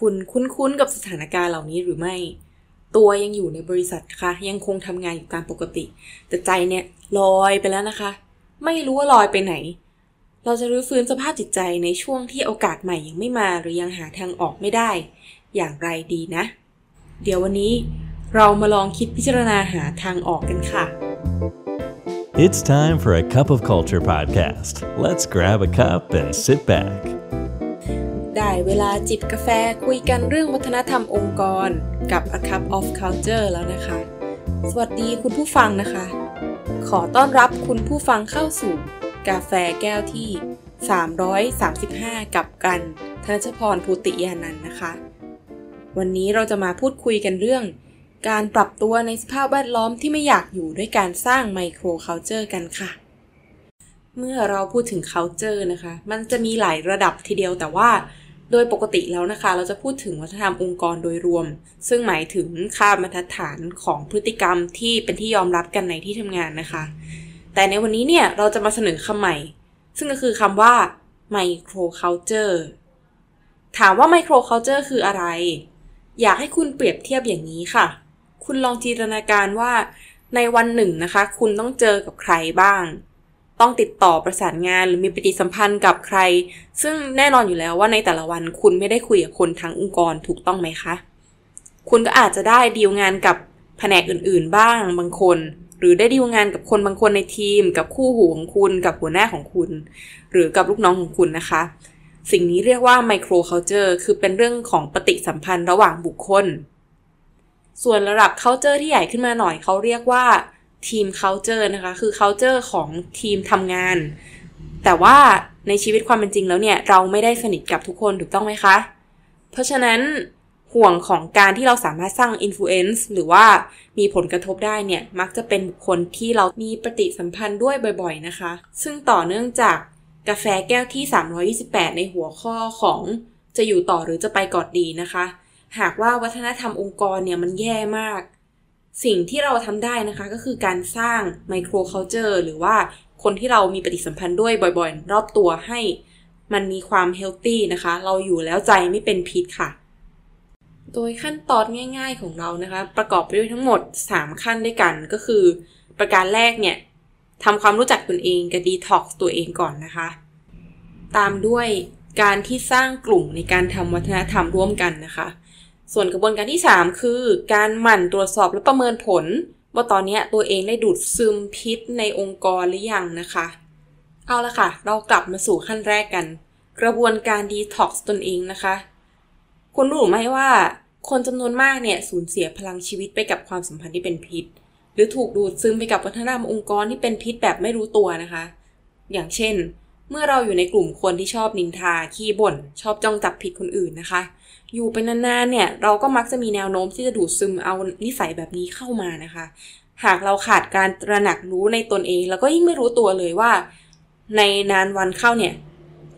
คุณคุ้นๆกับสถานการณ์เหล่านี้หรือไม่ ตัวยังอยู่ในบริษัทคะยังคงทำงานอยู่ตามปกติ แต่ใจเนี่ยลอยไปแล้วนะคะ ไม่รู้ว่าลอยไปไหน เราจะรื้อฟื้นสภาพจิตใจในช่วงที่โอกาสใหม่ยังไม่มาหรือยังหาทางออกไม่ได้ อย่างไรดีนะ เดี๋ยววันนี้เรามาลองคิดพิจารณาหาทางออกกันค่ะ It's time for a cup of culture podcast. Let's grab a cup and sit back. ได้เวลาจิบกาแฟคุยกันเรื่องวัฒนธรรมองค์กรกับ A Cup of Culture แล้วนะคะ สวัสดีคุณผู้ฟังนะคะ ขอต้อนรับคุณผู้ฟังเข้าสู่ กาแฟแก้วที่ 335 กับกันธนชพรภูติยานันท์นะคะ วันนี้เราจะมาพูดคุยกันเรื่อง การปรับตัวในสภาพแวดล้อมที่ไม่อยากอยู่ด้วยการสร้างไมโครเคาเจอร์กันค่ะเมื่อเราพูดถึง culture นะคะ มันจะมีหลายระดับทีเดียวแต่ว่า โดยปกติแล้วนะคะ เราจะพูดถึงวัฒนธรรมองค์กรโดยรวม ซึ่งหมายถึงค่าบรรทัดฐานของพฤติกรรมที่เป็นที่ยอมรับกันในที่ทำงานนะคะ แต่ในวันนี้เนี่ยเราจะมาเสนอคำใหม่ ซึ่งก็คือคำว่า micro culture ถามว่า micro culture คืออะไร อยากให้คุณเปรียบเทียบอย่างนี้ค่ะ คุณลองจินตนาการว่าในวันหนึ่งนะคะ คุณต้องเจอกับใครบ้าง ต้องติดต่อประสานงานหรือมีปฏิสัมพันธ์กับใคร ซึ่งแน่นอนอยู่แล้วว่าในแต่ละวันคุณไม่ได้คุยกับคนทั้งองค์กรถูกต้องไหมคะ คุณก็อาจจะได้ดีลงานกับแผนกอื่นๆ บ้างบางคน หรือได้ดีลงานกับคนบางคนในทีม กับคู่หูของคุณ กับหัวหน้าของคุณ หรือกับลูกน้องของคุณนะคะ สิ่งนี้เรียกว่า micro culture คือเป็นเรื่องของปฏิสัมพันธ์ระหว่างบุคคล ส่วนระดับ culture ที่ใหญ่ขึ้นมาหน่อยเขาเรียกว่า ทีม culture นะคะ คือ culture ของทีมทำงาน แต่ว่าในชีวิตความเป็นจริงแล้วเนี่ย เราไม่ได้สนิทกับทุกคนถูกต้องไหมคะ เพราะฉะนั้นห่วงของการที่เราสามารถสร้าง influence หรือว่ามีผลกระทบได้เนี่ย มักจะเป็นบุคคลที่เรามีปฏิสัมพันธ์ด้วยบ่อย ๆ นะคะ ซึ่งต่อเนื่องจากกาแฟแก้วที่ 328 ในหัวข้อของจะอยู่ต่อหรือจะไปก่อนดีนะคะ หากว่าวัฒนธรรมองค์กรเนี่ยมันแย่มาก สิ่งที่เราทำได้นะคะก็คือการสร้าง microculture หรือว่าคนที่เรามีปฏิสัมพันธ์ด้วยบ่อยๆ รอบตัวให้มันมีความ healthy นะคะ เราอยู่แล้วใจไม่เป็นพิษค่ะ โดยขั้นตอนง่ายๆของเรานะคะ ประกอบไปด้วยทั้งหมด 3 ขั้นด้วยกันก็คือ ประการแรกเนี่ยทำความรู้จักตนเองกับดีท็อกซ์ตัวเองก่อนนะคะ ตามด้วยการที่สร้างกลุ่มในการทำวัฒนธรรมร่วมกันนะคะ ส่วนกระบวนการที่ 3 คือ การหมั่นตรวจสอบและประเมินผล ว่าตอนนี้ตัวเองได้ดูดซึมพิษในองค์กรหรือยังนะคะ เอาละค่ะ เรากลับมาสู่ขั้นแรกกัน กระบวนการดีท็อกซ์ตนเองนะคะ คุณรู้ไหมว่า คนจำนวนมากเนี่ยสูญเสียพลังชีวิตไปกับความสัมพันธ์ที่เป็นพิษ หรือถูกดูดซึมไปกับวัฒนธรรมองค์กรที่เป็นพิษแบบไม่รู้ตัวนะคะ อย่างเช่น เมื่อเราอยู่ในกลุ่มคนที่ชอบนินทาขี้บ่น ชอบจ้องจับผิดคนอื่นนะคะ อยู่ไปนานๆเนี่ย เราก็มักจะมีแนวโน้มที่จะดูดซึมเอานิสัยแบบนี้เข้ามานะคะ หากเราขาดการตระหนักรู้ในตนเอง แล้วก็ยิ่งไม่รู้ตัวเลยว่า ในนานวันเข้าเนี่ย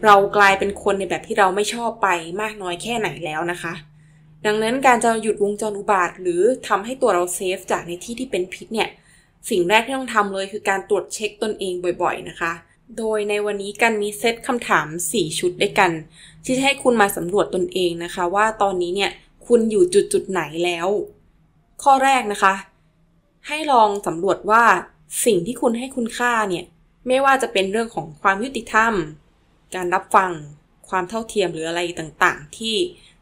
เรากลายเป็นคนในแบบที่เราไม่ชอบไปมากน้อยแค่ไหนแล้วนะคะ ดังนั้นการจะหยุดวงจรอุบาท หรือทำให้ตัวเราเซฟจากในที่ที่เป็นพิษเนี่ย สิ่งแรกที่ต้องทำเลยคือการตรวจเช็คตนเองบ่อย ๆ นะคะ โดยในวันนี้กันมีเซตคำถาม 4 ชุดด้วยกัน ที่จะให้คุณมาสำรวจตนเองนะคะ ว่าตอนนี้เนี่ยคุณอยู่จุดจุดไหนแล้ว ข้อแรกนะคะ ให้ลองสำรวจว่าสิ่งที่คุณให้คุณค่าเนี่ยไม่ว่าจะเป็นเรื่องของความยุติธรรม การรับฟัง ความเท่าเทียมหรืออะไรต่างๆ ที่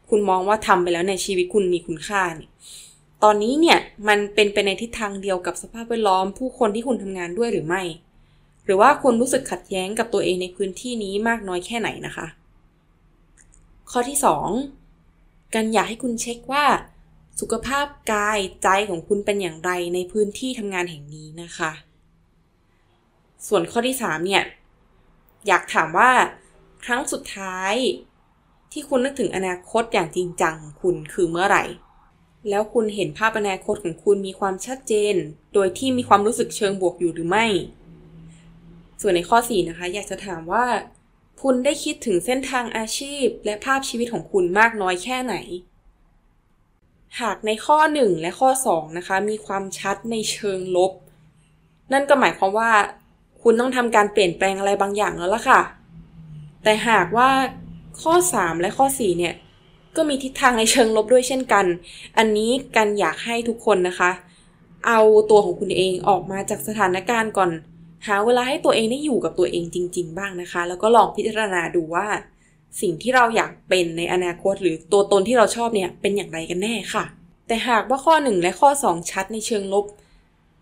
คุณมองว่าทำไปแล้วในชีวิตคุณมีคุณค่าเนี่ยตอนนี้เนี่ยมันเป็นไปในทิศทางเดียวกับสภาพแวดล้อมผู้คนที่คุณทำงานด้วยหรือไม่ หรือว่าคุณรู้สึกขัดแย้งกับตัวเองในพื้นที่นี้มากน้อยแค่ไหนนะคะ ข้อที่ 2 การอยากให้คุณเช็คว่า สุขภาพกายใจของคุณเป็นอย่างไรในพื้นที่ทำงานแห่งนี้นะคะ ส่วนข้อที่ 3 เนี่ย อยากถามว่าครั้งสุดท้ายที่คุณนึกถึงอนาคตอย่างจริงจังของคุณคือเมื่อไหร่ แล้วคุณเห็นภาพอนาคตของคุณมีความชัดเจน โดยที่มีความรู้สึกเชิงบวกอยู่หรือไม่ ส่วนในข้อ 4 นะคะ อยากจะถามว่า คุณได้คิดถึงเส้นทางอาชีพ และภาพชีวิตของคุณมากน้อยแค่ไหน หากในข้อ 1 และข้อ 2 นะคะ มีความชัดในเชิงลบ นั่นก็หมายความว่า คุณต้องทำการเปลี่ยนแปลงอะไรบางอย่างแล้วล่ะค่ะ แต่หากว่าข้อ 3 และข้อ 4 เนี่ย ก็มีทิศทางในเชิงลบด้วยเช่นกัน อันนี้กันอยากให้ทุกคนนะคะ เอาตัวของคุณเองออกมาจากสถานการณ์ก่อน หาเวลาให้ตัวเองได้อยู่กับตัวเองจริง ๆ บ้างนะคะ แล้วก็ลองพิจารณาดูว่า สิ่งที่เราอยากเป็นในอนาคตหรือตัวตนที่เราชอบเนี่ยเป็นอย่างไรกันแน่ค่ะ แต่หากว่าข้อ 1 และข้อ 2 ชัดในเชิงลบ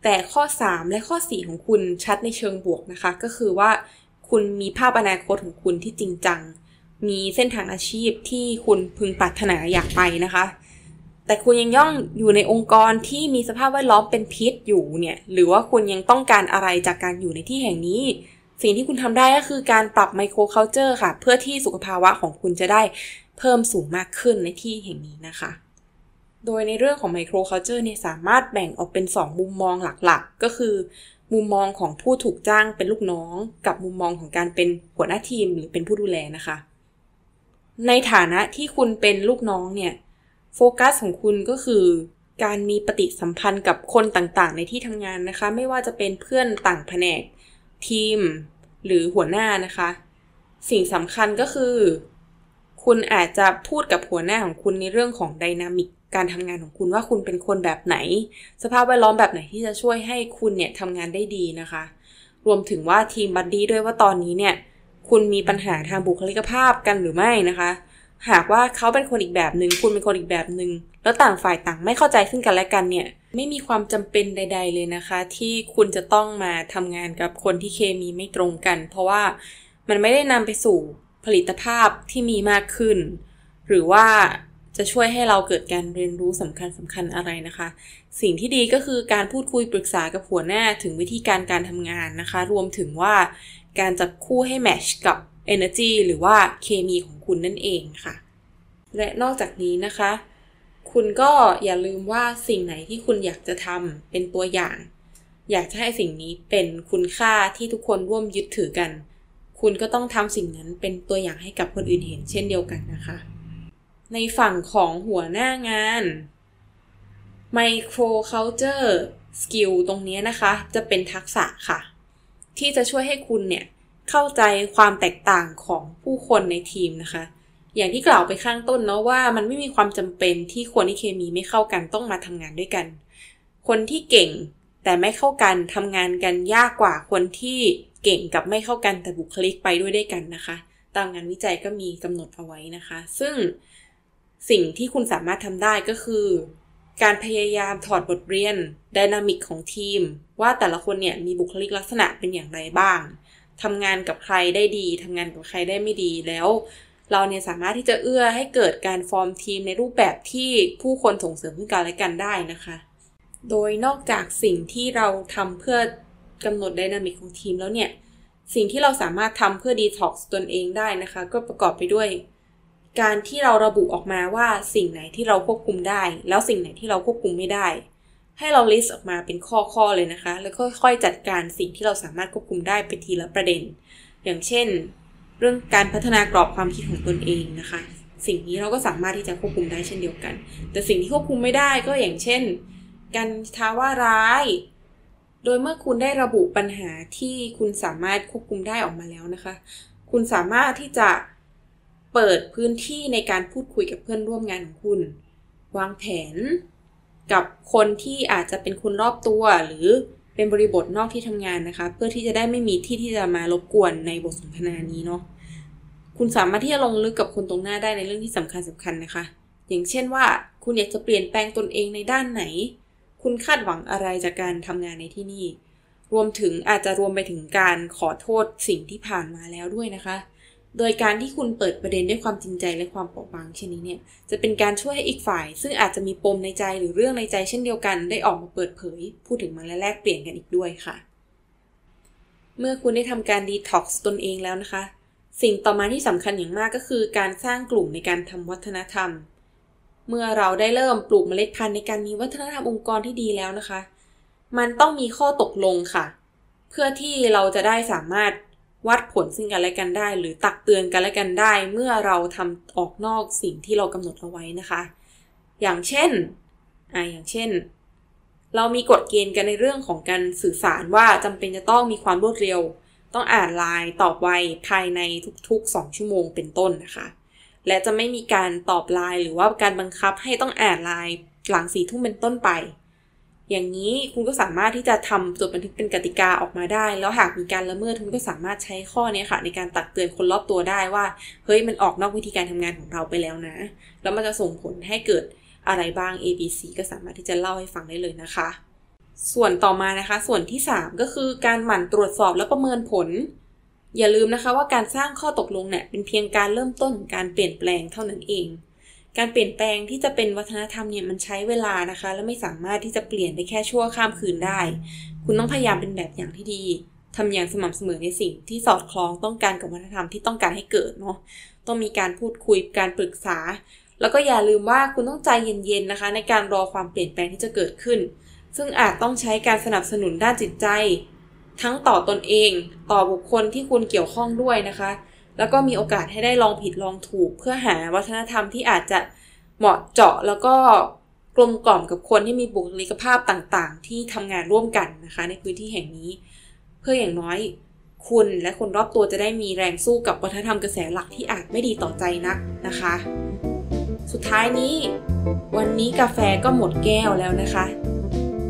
แต่ข้อ 3 และข้อ 4 ของคุณชัดในเชิงบวกนะคะ ก็คือว่าคุณมีภาพอนาคตของคุณที่จริงจัง มีเส้นทางอาชีพที่คุณพึงปรารถนาอยากไปนะคะ แต่คุณยังย่องอยู่ในองค์กรที่มีสภาพแวดล้อมเป็นพิษอยู่เนี่ย หรือว่าคุณยังต้องการอะไรจากการอยู่ในที่แห่งนี้ สิ่งที่คุณทำได้ก็คือการปรับ microculture ค่ะ เพื่อที่สุขภาวะของคุณจะได้เพิ่มสูงมากขึ้นในที่แห่งนี้นะคะ โดยในเรื่องของ microculture เนี่ยสามารถแบ่งออกเป็น 2 มุมมองหลักๆ ก็คือ มุมมองของผู้ถูกจ้างเป็นลูกน้อง กับมุมมองของการเป็นหัวหน้าทีมหรือเป็นผู้ดูแลนะคะ ในฐานะที่คุณเป็นลูกน้องเนี่ย โฟกัสของคุณก็คือการมีปฏิสัมพันธ์กับคนต่างๆ ในที่ทำงานนะคะ ไม่ว่าจะเป็นเพื่อนต่างแผนก ทีม หรือหัวหน้านะคะ สิ่งสำคัญก็คือ คุณอาจจะพูดกับหัวหน้าของคุณในเรื่องของไดนามิกการทำงานของคุณว่าคุณเป็นคนแบบไหน สภาพแวดล้อมแบบไหนที่จะช่วยให้คุณเนี่ยทำงานได้ดีนะคะ รวมถึงว่าทีมบัดดี้ด้วยว่าตอนนี้เนี่ย คุณมีปัญหาทางบุคลิกภาพกันหรือไม่นะคะ หากว่าเขาเป็นคนอีกแบบหนึ่งคุณเป็นคนอีกแบบหนึ่งแล้วต่างฝ่ายต่างไม่เข้าใจซึ่งกันและกันเนี่ย ไม่มีความจำเป็นใด ๆ เลยนะคะ ที่คุณจะต้องมาทำงานกับคนที่เคมีไม่ตรงกัน เพราะว่ามันไม่ได้นำไปสู่ผลิตภาพที่มีมากขึ้น หรือว่าจะช่วยให้เราเกิดการเรียนรู้สำคัญสำคัญอะไรนะคะ สิ่งที่ดีก็คือการพูดคุยปรึกษากับหัวหน้าถึงวิธีการการทำงานนะคะ รวมถึงว่าการจับคู่ให้แมชกับ Energy หรือว่าเคมีของคุณนั่นเองค่ะ และนอกจากนี้นะคะ คุณก็อย่าลืมว่าสิ่งไหนที่คุณอยากจะทำเป็นตัวอย่าง อยากจะให้สิ่งนี้เป็นคุณค่าที่ทุกคนร่วมยึดถือกัน คุณก็ต้องทำสิ่งนั้นเป็นตัวอย่างให้กับคนอื่นเห็นเช่นเดียวกันนะคะ ในฝั่งของหัวหน้างาน Micro Culture Skill ตรงนี้นะคะ จะเป็นทักษะค่ะ ที่จะช่วยให้คุณเนี่ย เข้าใจความแตกต่างของผู้คนในทีมนะคะ อย่างที่กล่าวไปข้างต้นเนาะว่ามันไม่มีความจำเป็นที่คนที่เคมีไม่เข้ากันต้องมาทำงานด้วยกัน คนที่เก่งแต่ไม่เข้ากันทำงานกันยากกว่าคนที่เก่งกับไม่เข้ากันแต่บุคลิกไปด้วยด้วยกันนะคะ ตามงานวิจัยก็มีกำหนดเอาไว้นะคะ ซึ่งสิ่งที่คุณสามารถทำได้ก็คือ การพยายามถอดบทเรียนดินามิกของทีม ว่าแต่ละคนเนี่ยมีบุคลิกลักษณะเป็นอย่างไรบ้าง ทำงานกับใครได้ดีทำงานกับใครได้ไม่ดีแล้ว เราเนี่ยสามารถที่จะเอื้อให้เกิดการฟอร์มทีมในรูปแบบที่ผู้คนส่งเสริมซึ่งกันและกันได้นะคะ โดยนอกจากสิ่งที่เราทำเพื่อกำหนด dynamic ของทีมแล้วเนี่ยสิ่งที่เราสามารถทำเพื่อดีท็อกซ์ตนเองได้นะคะ ก็ประกอบไปด้วย การที่เราระบุออกมาว่าสิ่งไหนที่เราควบคุมได้ แล้วสิ่งไหนที่เราควบคุมไม่ได้ ให้เรา list ออกมาเป็นข้อๆเลยนะคะ แล้วค่อยๆจัดการสิ่งที่เราสามารถควบคุมได้ไปทีละประเด็น อย่างเช่น เรื่องการพัฒนากรอบความคิดของตนเองนะคะ สิ่งนี้เราก็สามารถที่จะควบคุมได้เช่นเดียวกัน แต่สิ่งที่ควบคุมไม่ได้ก็อย่างเช่น การท้าว่าร้าย โดยเมื่อคุณได้ระบุปัญหาที่คุณสามารถควบคุมได้ออกมาแล้วนะคะ คุณสามารถที่จะเปิดพื้นที่ในการพูดคุยกับเพื่อนร่วมงานของคุณ วางแผน กับคนที่อาจจะเป็นคนรอบตัว หรือเป็นบริบทนอกที่ทำงานนะคะ เพื่อที่จะได้ไม่มีที่ที่จะมารบกวนในบทสนทนานี้เนาะคุณสามารถที่จะลงลึกกับคนตรงหน้าได้ในเรื่องที่สำคัญสำคัญนะคะ อย่างเช่นว่า คุณอยากจะเปลี่ยนแปลงตนเองในด้านไหน คุณคาดหวังอะไรจากการทำงานในที่นี่ รวมถึงอาจจะรวมไปถึงการขอโทษสิ่งที่ผ่านมาแล้วด้วยนะคะ โดยการที่คุณเปิดประเด็นด้วยความจริงใจและความเปราะบางเช่นนี้เนี่ย จะเป็นการช่วยให้อีกฝ่าย ซึ่งอาจจะมีปมในใจหรือเรื่องในใจเช่นเดียวกัน ได้ออกมาเปิดเผย พูดถึงมันและแลกเปลี่ยนกันอีกด้วยค่ะ เมื่อคุณได้ทำการดีท็อกซ์ตนเองแล้วนะคะ สิ่งต่อมาที่สำคัญอย่างมากก็คือการสร้างกลุ่มในการทำวัฒนธรรม เมื่อเราได้เริ่มปลูกเมล็ดพันธุ์ในการมีวัฒนธรรมองค์กรที่ดีแล้วนะคะ มันต้องมีข้อตกลงค่ะ เพื่อที่เราจะได้สามารถ วัดผลซึ่งกันและกันได้ หรือตักเตือนกันและกันได้ เมื่อเราทำออกนอกสิ่งที่เรากำหนดเอาไว้นะคะ อย่างเช่นอ่าอย่างเช่น เรามีกฎเกณฑ์กันในเรื่องของการสื่อสารว่าจำเป็นจะต้องมีความรวดเร็ว ต้องอ่านไลน์ตอบไวภายในทุกๆ 2 ชั่วโมงเป็นต้นนะคะและจะไม่มีการตอบไลน์หรือว่าการบังคับให้ต้องอ่านไลน์หลังสี่ทุ่มเป็นต้นไป อย่างนี้คุณก็สามารถที่จะทำจดบันทึกเป็นกติกาออกมาได้ แล้วหากมีการละเมิดคุณก็สามารถใช้ข้อนี้ค่ะ ในการตักเตือนคนรอบตัวได้ว่า เฮ้ยมันออกนอกวิธีการทำงานของเราไปแล้วนะ แล้วมันจะส่งผลให้เกิดอะไรบ้าง A B C ก็สามารถที่จะเล่าให้ฟังได้เลยนะคะ ส่วนต่อมานะคะ ส่วนที่ 3 ก็คือการหมั่นตรวจสอบและประเมินผล อย่าลืมนะคะว่าการสร้างข้อตกลงเนี่ยเป็นเพียงการเริ่มต้นการเปลี่ยนแปลงเท่านั้นเอง การเปลี่ยนแปลงที่จะเป็นวัฒนธรรมเนี่ยมันใช้เวลานะคะ และไม่สามารถที่จะเปลี่ยนได้แค่ชั่วข้ามคืนได้ คุณต้องพยายามเป็นแบบอย่างที่ดีทำอย่างสม่ำเสมอในสิ่งที่สอดคล้องต้องการกับวัฒนธรรมที่ต้องการให้เกิดเนาะต้องมีการพูดคุยการปรึกษา แล้วก็อย่าลืมว่าคุณต้องใจเย็นๆนะคะ ในการรอความเปลี่ยนแปลงที่จะเกิดขึ้น ซึ่งอาจต้องใช้การสนับสนุนด้านจิตใจ ทั้งต่อตนเอง ต่อบุคคลที่คุณเกี่ยวข้องด้วยนะคะ แล้วก็มีโอกาสให้ได้ลองผิดลองถูก เพื่อหาวัฒนธรรมที่อาจจะเหมาะเจาะแล้วก็กลมกล่อมกับคนที่มีบุคลิกภาพต่างๆ ที่ทำงานร่วมกันนะคะ ในพื้นที่แห่งนี้ เพื่ออย่างน้อยคุณและคนรอบตัวจะได้มีแรงสู้กับวัฒนธรรมกระแสหลักที่อาจไม่ดีต่อใจนักนะคะ สุดท้ายนี้ วันนี้กาแฟก็หมดแก้วแล้วนะคะ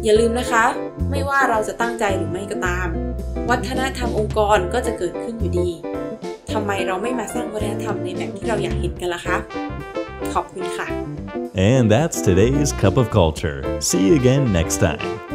อย่าลืมนะคะ ไม่ว่าเราจะตั้งใจหรือไม่ก็ตาม วัฒนธรรมองค์กรก็จะเกิดขึ้นอยู่ดี ไมเราไม่มาสร้างวัฒนธรรมในแบบที่เราอยากเห็นกันล่ะคะ ขอบคุณค่ะ And that's today's Cup of Culture. See you again next time.